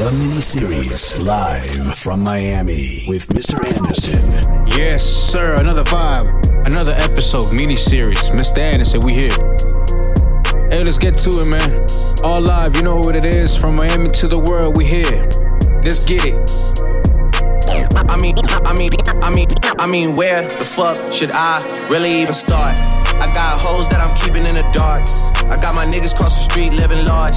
The mini series live from Miami with Mr. Anderson. Yes, sir. Another vibe, another episode, mini series. Mr. Anderson, we here. Hey, let's get to it, man. All live, you know what it is. From Miami to the world, we here. Let's get it. I mean, I mean, I mean, I mean, where the fuck should I really even start? I got hoes that I'm keeping in the dark. I got my niggas cross the street living large.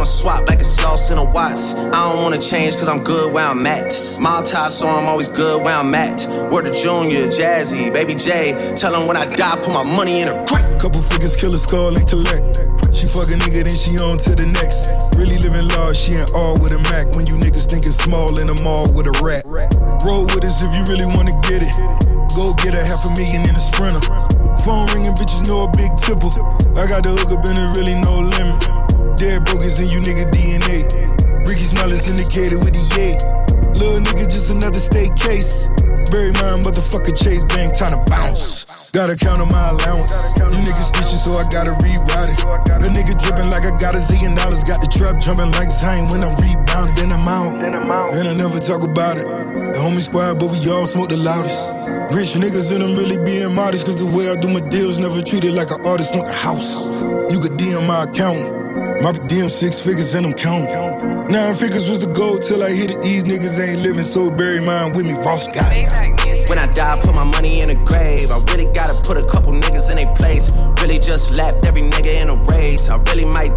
wanna swap like it's sauce in a Watts. I don't wanna change, cause I'm good where I'm at. Mob tie, so I'm always good where I'm at. Word to Junior, Jazzy, Baby J. Tell them when I die, put my money in a grave. Couple figures, kill a skull and collect. She fuck a nigga, then she on to the next. Really living large, she ain't all with a Mac. When you niggas thinking small in the mall with a rat. Roll with us if you really wanna get it. Go get a half a million in a sprinter. Phone ringing, bitches know a big tipple. I got the hook up and there really no limit. Dead broke is in you nigga DNA. Ricky Smile is indicated with the yay. Little nigga, just another state case. Bury my motherfucker Chase Bank, time to bounce. Gotta count on my allowance. You niggas snitching, so I gotta rewrite it. A nigga dripping like I got a zillion dollars. Got the trap jumping like Zane when I'm rebounding. Then I'm out. And I never talk about it. The homie squad, but we all smoke the loudest. Rich niggas and I'm really being modest. Cause the way I do my deals never treated like an artist want the house. You could DM my account. My DM six figures and I'm counting. Nine figures was the goal till I hit it. These niggas ain't living, so bury mine with me. Ross got it. When I die, put my money in a grave. I really gotta put a couple niggas in their place. Really just lapped every nigga in a race. I really might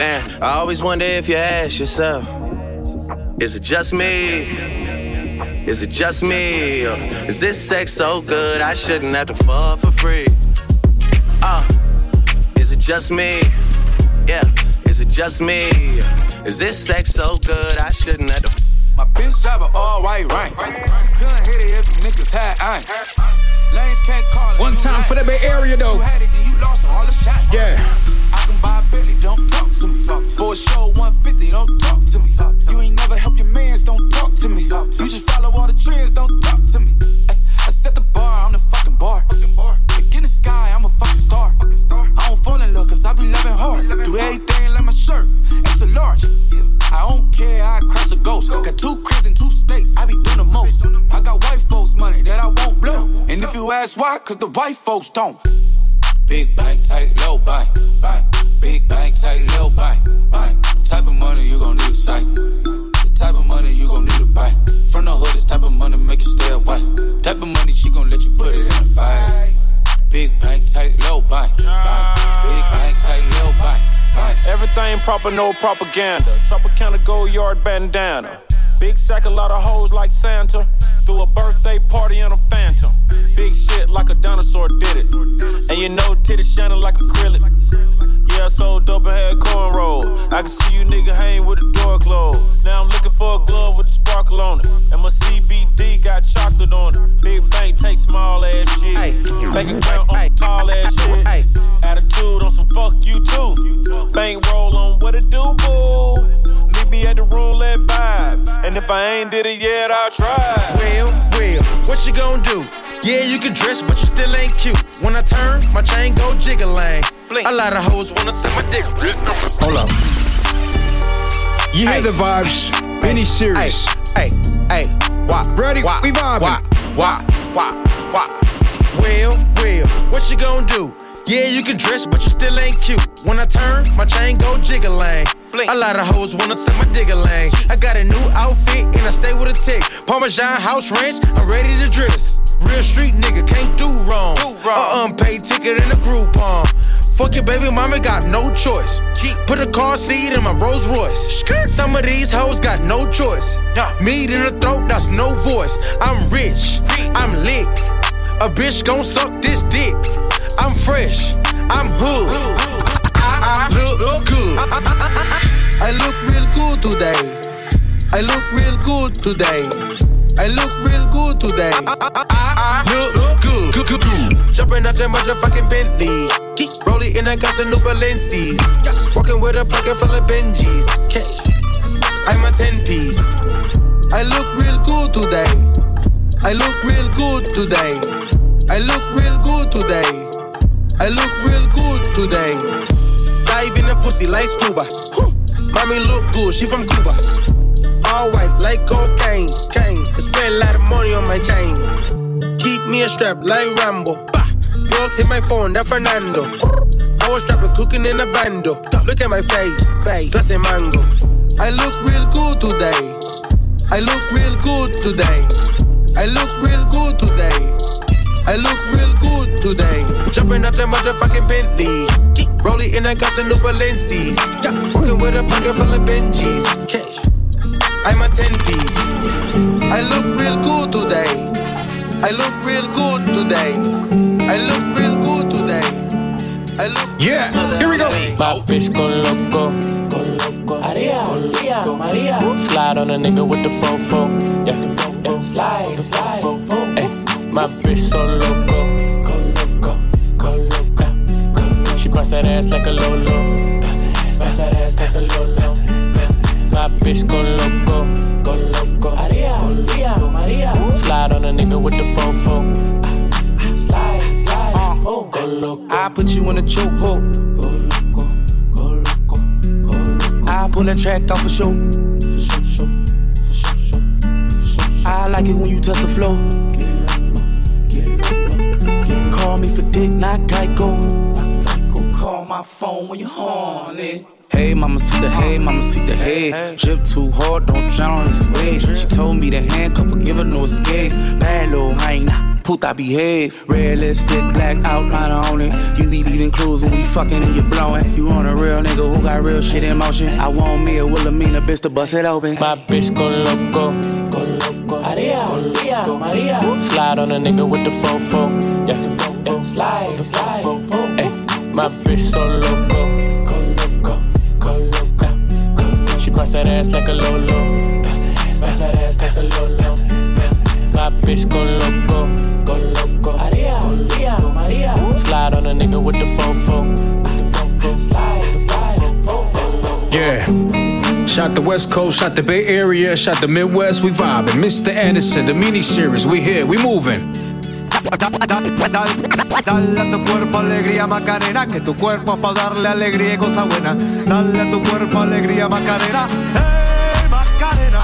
Man, I always wonder if you ask yourself, is it just me? Is it just me? Or is this sex so good I shouldn't have to fall for free? Uh, is it just me? Yeah, is it just me? Is this sex so good I shouldn't have to? My bitch drive a all white rank. Couldn't hit it if niggas had iron. Lanes can't call it. One time for the. Bay Area, though. You had it, you lost all the shine. Yeah. Can buy a Bentley, don't talk to me. For a show 150, don't talk to me. You ain't never help your mans, don't talk to me. You just follow all the trends, don't talk to me. I set the bar, I'm the fucking bar. Like in the sky, I'm a fucking star. I don't fall in love, cause I be loving hard. Do everything like my shirt, extra large. I don't care, I crash a ghost. Got two cribs in two states, I be doing the most. I got white folks' money that I won't blow. And if you ask why, cause the white folks don't. Big bank, tight, low bank. Big bank, tight, low bank, bank. Type of money you gon' need a sight. The type of money you gon' need to buy. From the hood, this type of money make you stay away. Type of money she gon' let you put it in a fight. Big bank, tight, low bank. Big bank, tight, low bank. Everything proper, no propaganda. Tropicana gold yard bandana. Big sack, a lot of hoes like Santa. Threw a birthday party in a phantom. Big shit like a dinosaur did it. And you know titties shining like acrylic. Yeah, I sold dope and had cornrows. I can see you nigga hang with the door closed. Now I'm looking for a glove with a sparkle on it. And my CBD got chocolate on it. Big bank take small ass shit. Bank account on some tall ass shit. Attitude on some fuck you too. Bank roll on what it do, boo. Meet me at the room at five. And if I ain't did it yet, I'll try. Well, well, what you gonna do? Yeah, you can dress, but you still ain't cute. When I turn, my chain go jiggling. A lot of hoes wanna suck my dick. Hold up. You hear the vibes. Mini series. Hey, hey, why? Ready? Why? We vibing. Why? Why? Why? Why? Well, well, what you gonna do? Yeah, you can dress, but you still ain't cute. When I turn, my chain go jiggling. A lot of hoes wanna suck my diggaling. I got a new outfit and I stay with a tick. Parmesan house ranch, I'm ready to dress. Real street nigga can't do wrong. A unpaid ticket in a Groupon. Fuck your baby mama, got no choice. Put a car seat in my Rolls Royce. Some of these hoes got no choice. Meat in the throat, that's no voice. I'm rich, I'm lit. A bitch gon' suck this dick. I'm fresh, I'm hood. I look good. I look real good today. I look real good today. I look real good today. I Look good. good, good, good. Jumping out that motherfucking Bentley. Rolling in, I got some new Balenci's. Walking with a pocket full of Benjis. I'm a 10 piece. I look real good today. I look real good today. I look real good today. I look real good today. Dive in the pussy like scuba. Mommy look good, she from Cuba. All white like cocaine, cane. Spend a lot of money on my chain. Keep me a strap like Rambo. Bah. Hit my phone, that Fernando. I was trapping, cooking in a bando. Look at my face, face, that's a mango. I look real good today. I look real good today. I look real good today. I look real good today. Jumping out that motherfucking Bentley. Rolling in, I got some new Balenci's. Walking with a pocket full of Benjis. Cash. I'm a 10 piece. I look real good today. I look real good today. I look real good today. I look Yeah, here we go. My bitch go loco. Maria, Maria, Maria. Slide on a nigga with the fofo. My phone when you're horny. Hey, mama, see the hey, mama, see the hey. Drip too hard, don't drown on this wave. She told me to handcuff her, give her no escape. Bad little hyena, puta behave. Red lipstick, black outline on it. You be leaving clues when we fucking and you blowing. You on a real nigga who got real shit in motion. I want me a Wilhelmina bitch to bust it open. My bitch go loco, go loco. Maria, Maria, Maria. Slide on a nigga with the fofo. Yeah, yeah. slide, slide. Ay, my bitch so loco, go loco, go loco. She bust that ass like a lolo. Bust that ass like a lolo. My bitch go loco, go loco. Maria, Maria, Maria. Slide on a nigga with the fofo. Slide, slide. Fofo. Yeah. Shot the West Coast, shot the Bay Area, shot the Midwest, we vibing. Mr. Anderson, the mini series, we here, we moving. Dale a tu cuerpo alegría Macarena, que tu cuerpo es para darle alegría y cosa buena. Dale a tu cuerpo alegría Macarena, hey Macarena.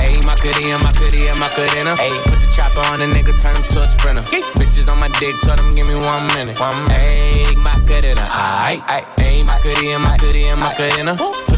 Ayy, Macarena, Macarena, Macarena. Ayy, put the chopper on a nigga, turn him to a sprinter. Bitches on my dick, tell them give me one minute. One Ayy, Macarena, Macarena, Macarena, Macarena.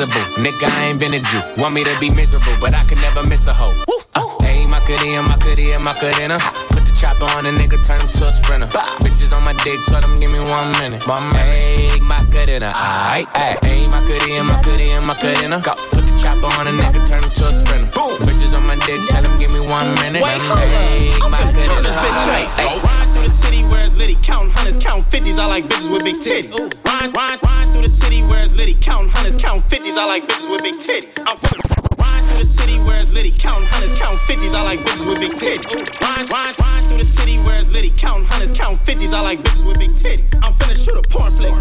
Nigga, I ain't been a Jew. Want me to be miserable, but I can never miss a hoe. Uh, Ayy, Macarena, Macarena, Macarena. Put the chopper on a nigga, turn him to a sprinter. Bitches on my dick, tell them give me one minute. My make my cut in a aight, aight. Ayy, my in, my in, my cut in a. Put the chopper on a nigga, turn him to a sprinter. Boom. Bitches on my dick, tell them give me one minute. Wait, hold up. I'm finna tell this bitch right. Through the city where it's litty, counting hundreds, counting fifties. I like bitches with big titties. Ride, ride, ride through the city where it's litty, counting hundreds, counting fifties. I like bitches with big titties. I'm ride through the city where it's litty, counting hundreds, counting fifties. I like bitches with big titties. Ride, ride, ride through the city where it's litty, counting hundreds, counting fifties. I like bitches with big titties. I'm finna shoot a porn flick.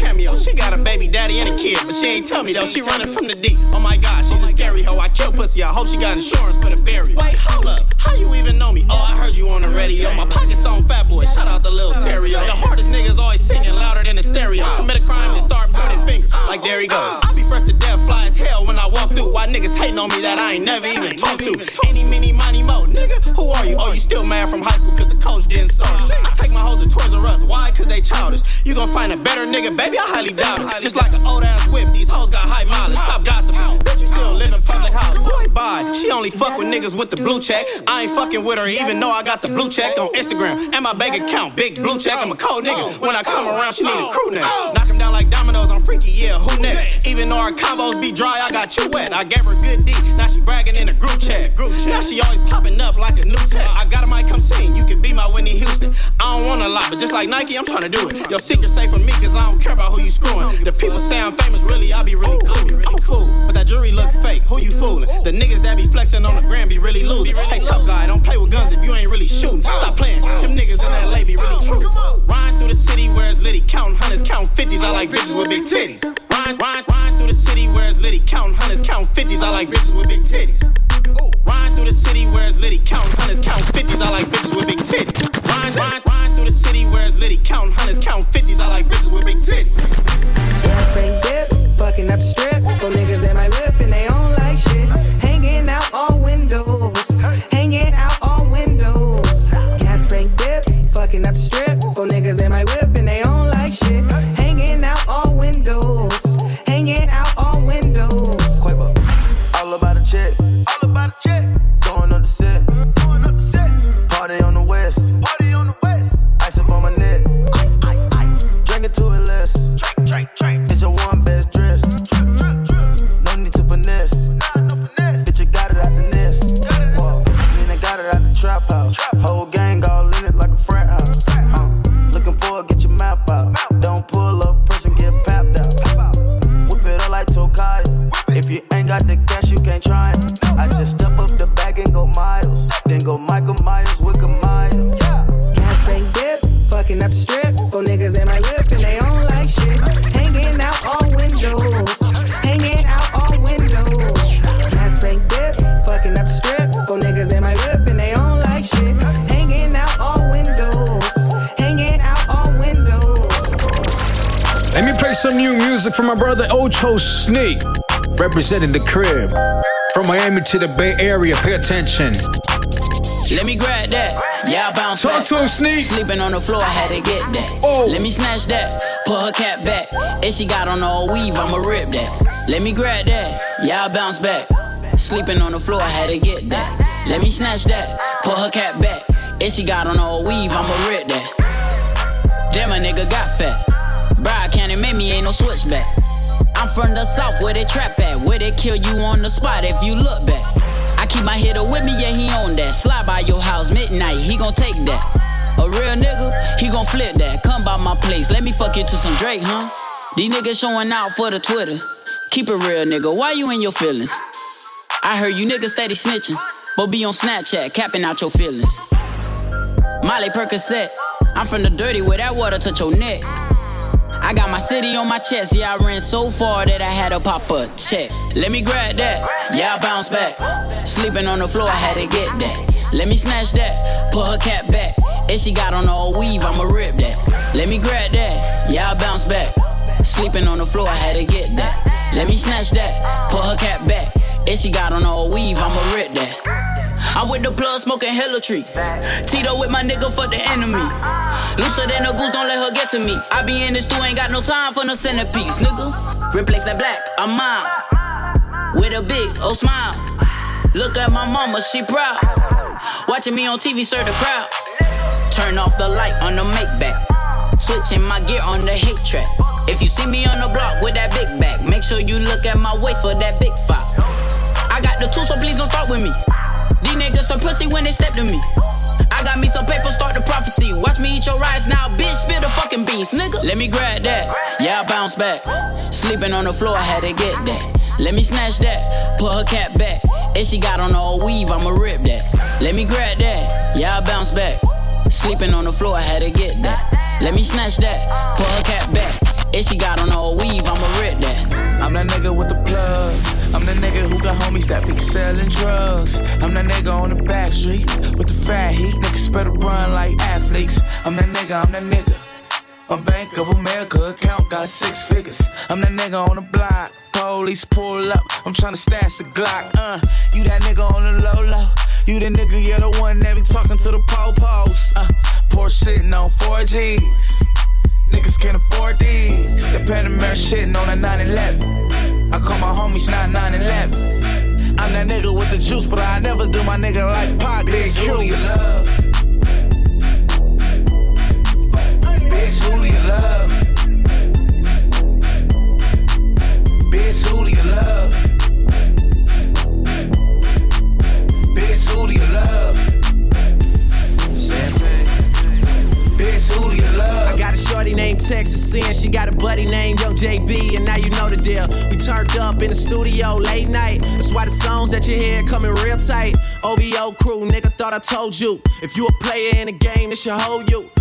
Cameo. She got a baby daddy and a kid, but she ain't tell me though. She running from the deep. Oh my god, she's a scary hoe. I kill pussy. I hope she got insurance for the burial. Wait, hold up. How you even know me? Oh, I heard you on the radio. My pockets on fat boy. Shout out the little Terry. The hardest niggas always singing louder than the stereo. Commit a crime and start pointing fingers. Like there he go. I be fresh to death, fly as hell when I walk through. Why niggas hating on me that I ain't never even talked to? Any, mini, money, mo. Nigga, who are you? Oh, you still mad from high school cause the coach didn't start. Take my hoes to Toys R Us. Why? Cause they childish. You gon' find a better nigga, baby? I highly doubt it. Just like an old ass whip, these hoes got high mileage. Stop gossiping. Bitch, you still live in public house. Boy, bye. She only fuck with niggas with the blue check. I ain't fucking with her even though I got the blue check on Instagram and my bank account. Big blue check. I'm a cold nigga. When I come around, she need a crew down like dominoes. I'm freaky, yeah. Who next? Even though our combos be dry, I got you wet. I gave her a good D. Now she bragging in a group chat. Group chat. Now she always popping up like a new tech. I got a mic, come sing. You can be my Whitney Houston. I don't want a lot, but just like Nike, I'm trying to do it. Your secret safe for me, cause I don't care about who you screwing. The people say I'm famous, really, I be really cool. I'm a fool, but that jury look fake. Who you fooling? The niggas that be flexing on the gram be really losing. Hey, tough guy, don't play with guns if you ain't really shooting. Stop playing. Them niggas in LA be really true. Ride through the city where it's litty, counting hundreds, counting fifties. I like bitches with big titties. Ride, ride, ride through the city where it's litty, counting hundreds, counting fifties. I like bitches with big titties. Ride through the city where it's litty, counting hundreds, counting fifties. I like bitches with big titties. Ride, my brother Ocho Snake, representing the crib. From Miami to the Bay Area, pay attention. Let me grab that. Yeah, I bounce Talk back. to him, Sneak. Sleeping on the floor, I had to get that. Oh. Let me snatch that. Put her cap back. If she got on all weave, I'ma rip that. Let me grab that. Yeah, I bounce back. Sleeping on the floor, I had to get that. Let me snatch that. Put her cap back. If she got on all weave, I'ma rip that. Damn, my nigga got fat. Bride County made me ain't no switchback. I'm from the south where they trap at, where they kill you on the spot if you look back. I keep my hitter with me, yeah, he on that. Slide by your house midnight, he gon' take that. A real nigga, he gon' flip that. Come by my place, let me fuck you to some Drake, huh? These niggas showing out for the Twitter. Keep it real, nigga, why you in your feelings? I heard you niggas steady snitching, but be on Snapchat, capping out your feelings. Molly Percocet, I'm from the dirty where that water touch your neck. I got my city on my chest, yeah, I ran so far that I had to pop a check. Let me grab that, yeah, I bounce back. Sleeping on the floor, I had to get that. Let me snatch that, put her cap back. If she got on all weave, I'ma rip that. Let me grab that, yeah, I bounce back. Sleeping on the floor, I had to get that. Let me snatch that, put her cap back. If she got on all weave, I'ma rip that. I'm with the plug smoking hella tree. Tito with my nigga fuck the enemy. Looser than a goose, don't let her get to me. I be in this stew, ain't got no time for no centerpiece, nigga. Replace that black, I'm mine. With a big old smile. Look at my mama, she proud. Watching me on TV, serve the crowd. Turn off the light on the make back. Switching my gear on the hate track. If you see me on the block with that big back, make sure you look at my waist for that big fop. I got the tool, so please don't start with me. These niggas turn pussy when they step to me. I got me some paper, start the prophecy. Watch me eat your rice now, bitch. Spill the fucking beans, nigga. Let me grab that. Yeah, I bounce back. Sleeping on the floor, I had to get that. Let me snatch that. Put her cap back. If she got on all weave, I'ma rip that. Let me grab that. Yeah, I bounce back. Sleeping on the floor, I had to get that. Let me snatch that. Put her cap back. If she got on all weave, I'ma rip that. I'm that nigga with the plugs. I'm the nigga who got homies that be selling drugs. I'm that nigga on the back street with the fat heat. Niggas better run like athletes. I'm that nigga, I'm that nigga. My Bank of America account got six figures. I'm that nigga on the block. Police pull up. I'm tryna stash the Glock. Uh, you that nigga on the low low. You the nigga, yeah, the one that be talking to the po-pos. Uh, Porsche sitting on 4Gs. Niggas can't afford these. The Panamera shitting on a 911. I call my homies not 911. I'm that nigga with the juice, but I never do my nigga like Pac. I told you. If you a player in the game, it should hold you.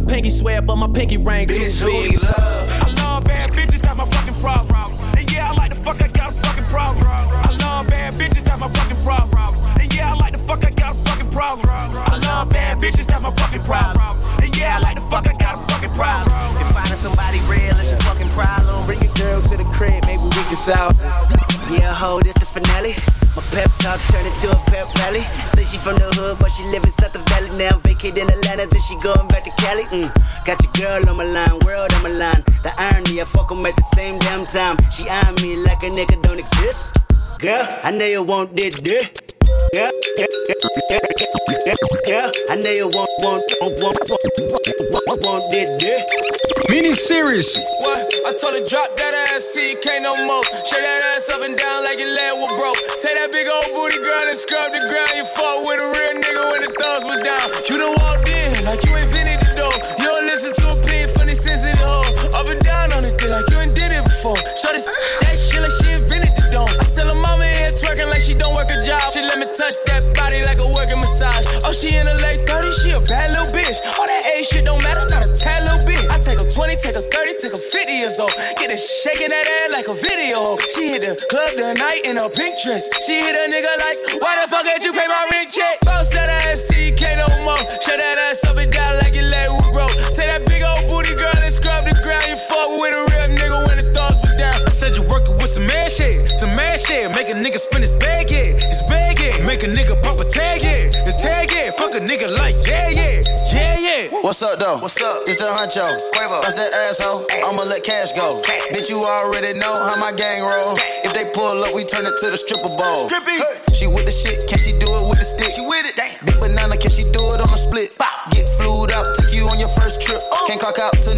would pinky swear, but my pinky ring too Bitch, big. love? I love bad bitches, that's my fucking problem. And yeah, I like the fuck, I got a fucking problem. I love bad bitches, that's my fucking problem. And yeah, I like the fuck, I got a fucking problem. I love bad bitches, that's my fucking problem. And yeah, I like the fuck, I got a fucking problem. If finding somebody real is your fucking problem, bring your girls to the crib, maybe we can solve. Yeah, ho, this the finale. My pep talk turned into a pep rally. Say she from the hood, but she live in South Valley now. Vacate in Atlanta, then she going back to Cali. Mm. Got your girl on my line, world on my line. The irony, I fuck 'em at the same damn time. She eyeing me like a nigga don't exist. Girl, I know you want this. Yeah, yeah, yeah, yeah, yeah, yeah. I know you want, want, want, want, want, want, want this dick. Mini series. What? I told her drop that ass, see can't no more. Shake that ass up and down like your leg was broke. Say that big old booty girl and scrub the ground. You fuck with a real nigga when the thugs was down. You done walked in like you invented the door. You don't listen to a pin funny sensitive hoe. Up and down on this dick like you ain't did it before. Show this touch that body like a working massage. Oh, she in her late 30s, she a bad little bitch. All that age shit don't matter, not a tad little bit. I take her 20, take her 30, take her 50 years old. Get her shaking that ass like a video. She hit the club tonight in a pink dress. She hit a nigga like, why the fuck did you pay my rent check? Bounce that ass, What's up, though? What's up? It's the honcho. Quavo. That's that asshole. I'ma let cash go. Bitch, you already know how my gang roll. If they pull up, we turn it to the stripper bowl. Strippy. She with the shit, can she do it with the stick? She with it. Big banana, can she do it on a split? Get flued out, took you on your first trip. Oh. Can't clock out to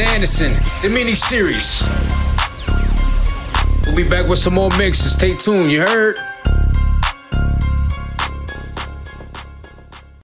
Anderson, the mini series. We'll be back with some more mixes. Stay tuned, you heard?